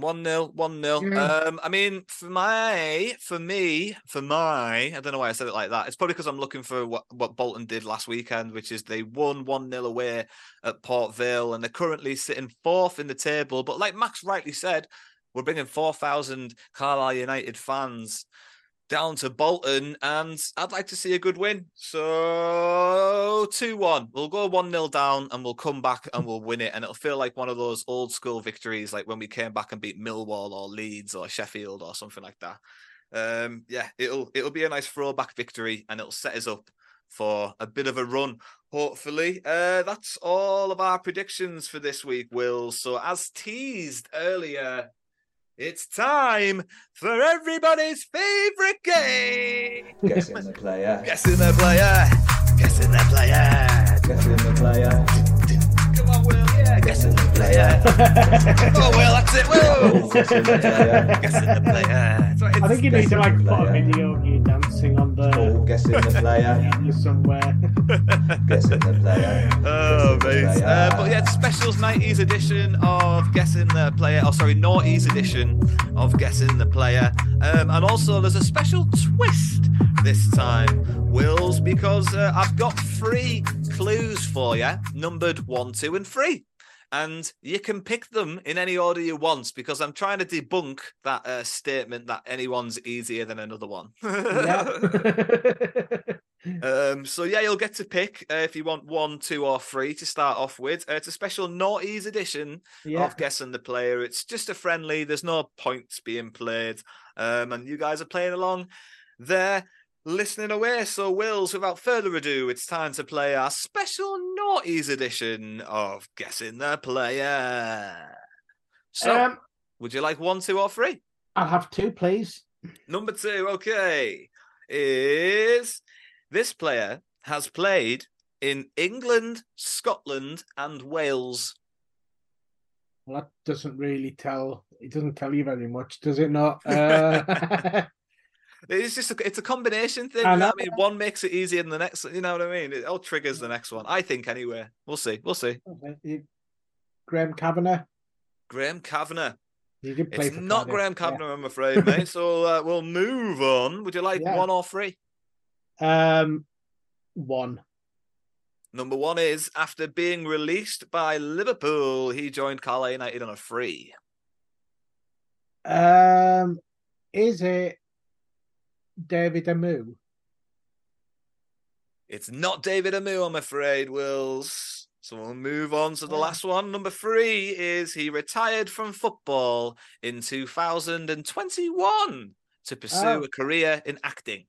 S9: One nil, one nil. Yeah. Um, I mean, for my, for me, for my, I don't know why I said it like that. It's probably because I'm looking for what, what Bolton did last weekend, which is they won one nil away at Port Vale, and they're currently sitting fourth in the table. But like Max rightly said, we're bringing four thousand Carlisle United fans down to Bolton, and I'd like to see a good win. So 2 1. We'll go 1 0 down and we'll come back and we'll win it. And it'll feel like one of those old school victories, like when we came back and beat Millwall or Leeds or Sheffield or something like that. Um, yeah, it'll it'll be a nice throwback victory and it'll set us up for a bit of a run. Hopefully, uh, that's all of our predictions for this week, Will. So, as teased earlier, it's time for everybody's favorite game.
S2: Guessing the player.
S9: Guessing the player. Guessing the player.
S2: Guessing the player.
S9: Player. oh, well, that's it. Will.
S2: Guessing the player.
S9: Guessing the player. It's like-
S10: I think you need to like put a video of you dancing on the
S2: Oh, guessing the player.
S10: somewhere.
S2: Guessing the player.
S9: Oh,
S2: Guessing the
S9: mate.
S2: player.
S9: Uh, but yeah, it's specials 90s edition of Guessing the Player. Oh, sorry, noughties edition of Guessing the Player. Um, and also, there's a special twist this time, Wills, because uh, I've got three clues for you, numbered one, two, and three. And you can pick them in any order you want because I'm trying to debunk that uh, statement that anyone's easier than another one. Um, so yeah, you'll get to pick uh, if you want one, two, or three to start off with. Uh, it's a special noughties edition
S10: Yeah.
S9: of guessing the player. It's just a friendly. There's no points being played, um, and you guys are playing along there, listening away. So, Wills, without further ado, it's time to play our special noughties edition of guessing the player. So,
S10: Um,
S9: would you like one, two, or three?
S10: I'll have two, please.
S9: Number two, okay, is this player has played in England, Scotland, and Wales.
S10: Well, that doesn't really tell. It doesn't tell you very much, does it not? Uh,
S9: It's just a, it's a combination thing.
S10: I
S9: you know. I mean, one makes it easier than the next. You know what I mean? It all triggers the next one. I think anyway. We'll see. We'll see.
S10: Graham Kavanagh.
S9: Graham Kavanagh.
S10: He did play
S9: It's not
S10: Cardiff,
S9: Graham
S10: yeah.
S9: I'm afraid, mate. So uh, we'll move on. Would you like
S10: Yeah.
S9: one or three?
S10: Um, one.
S9: Number one is after being released by Liverpool, he joined Carlisle United on a free.
S10: Um, is it David Amu?
S9: It's not David Amu, I'm afraid, Wills. So we'll move on to the last one. Number three is he retired from football in 2021 to pursue
S10: Oh.
S9: a career in acting.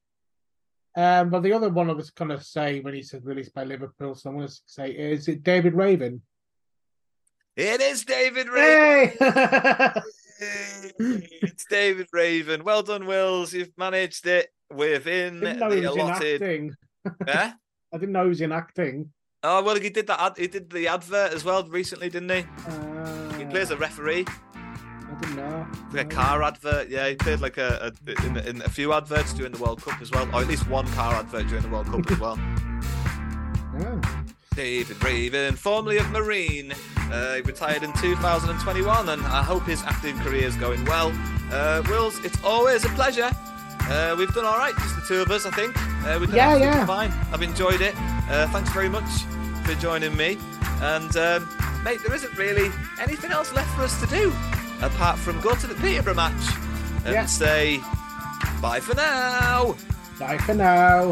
S10: Um, but the other one I was gonna say when he said released by Liverpool, so I'm gonna say is it David Raven?
S9: It is David Raven.
S10: Hey!
S9: it's David Raven. Well done, Wills. You've managed it within
S10: didn't know he
S9: the
S10: in
S9: allotted. Yeah?
S10: I didn't know he was in acting.
S9: Oh well, he did that. Ad- he did the advert as well recently, didn't he?
S10: Uh,
S9: He plays a referee.
S10: I didn't know.
S9: Like a car advert, yeah. He played like a, a in, in a few adverts during the World Cup as well, or at least one car advert during the World Cup as well.
S10: Oh.
S9: David Raven, formerly of Marine, uh, he retired in 2021, and I hope his acting career is going well. Uh, Wills, it's always a pleasure. Uh, we've done all right, just the two of us, I think. Uh, we've done
S10: Yeah, yeah.
S9: fine. I've enjoyed it. Uh, thanks very much for joining me. And um, mate, there isn't really anything else left for us to do apart from go to the Peterborough match and
S10: Yeah.
S9: say bye for now.
S10: Bye for now.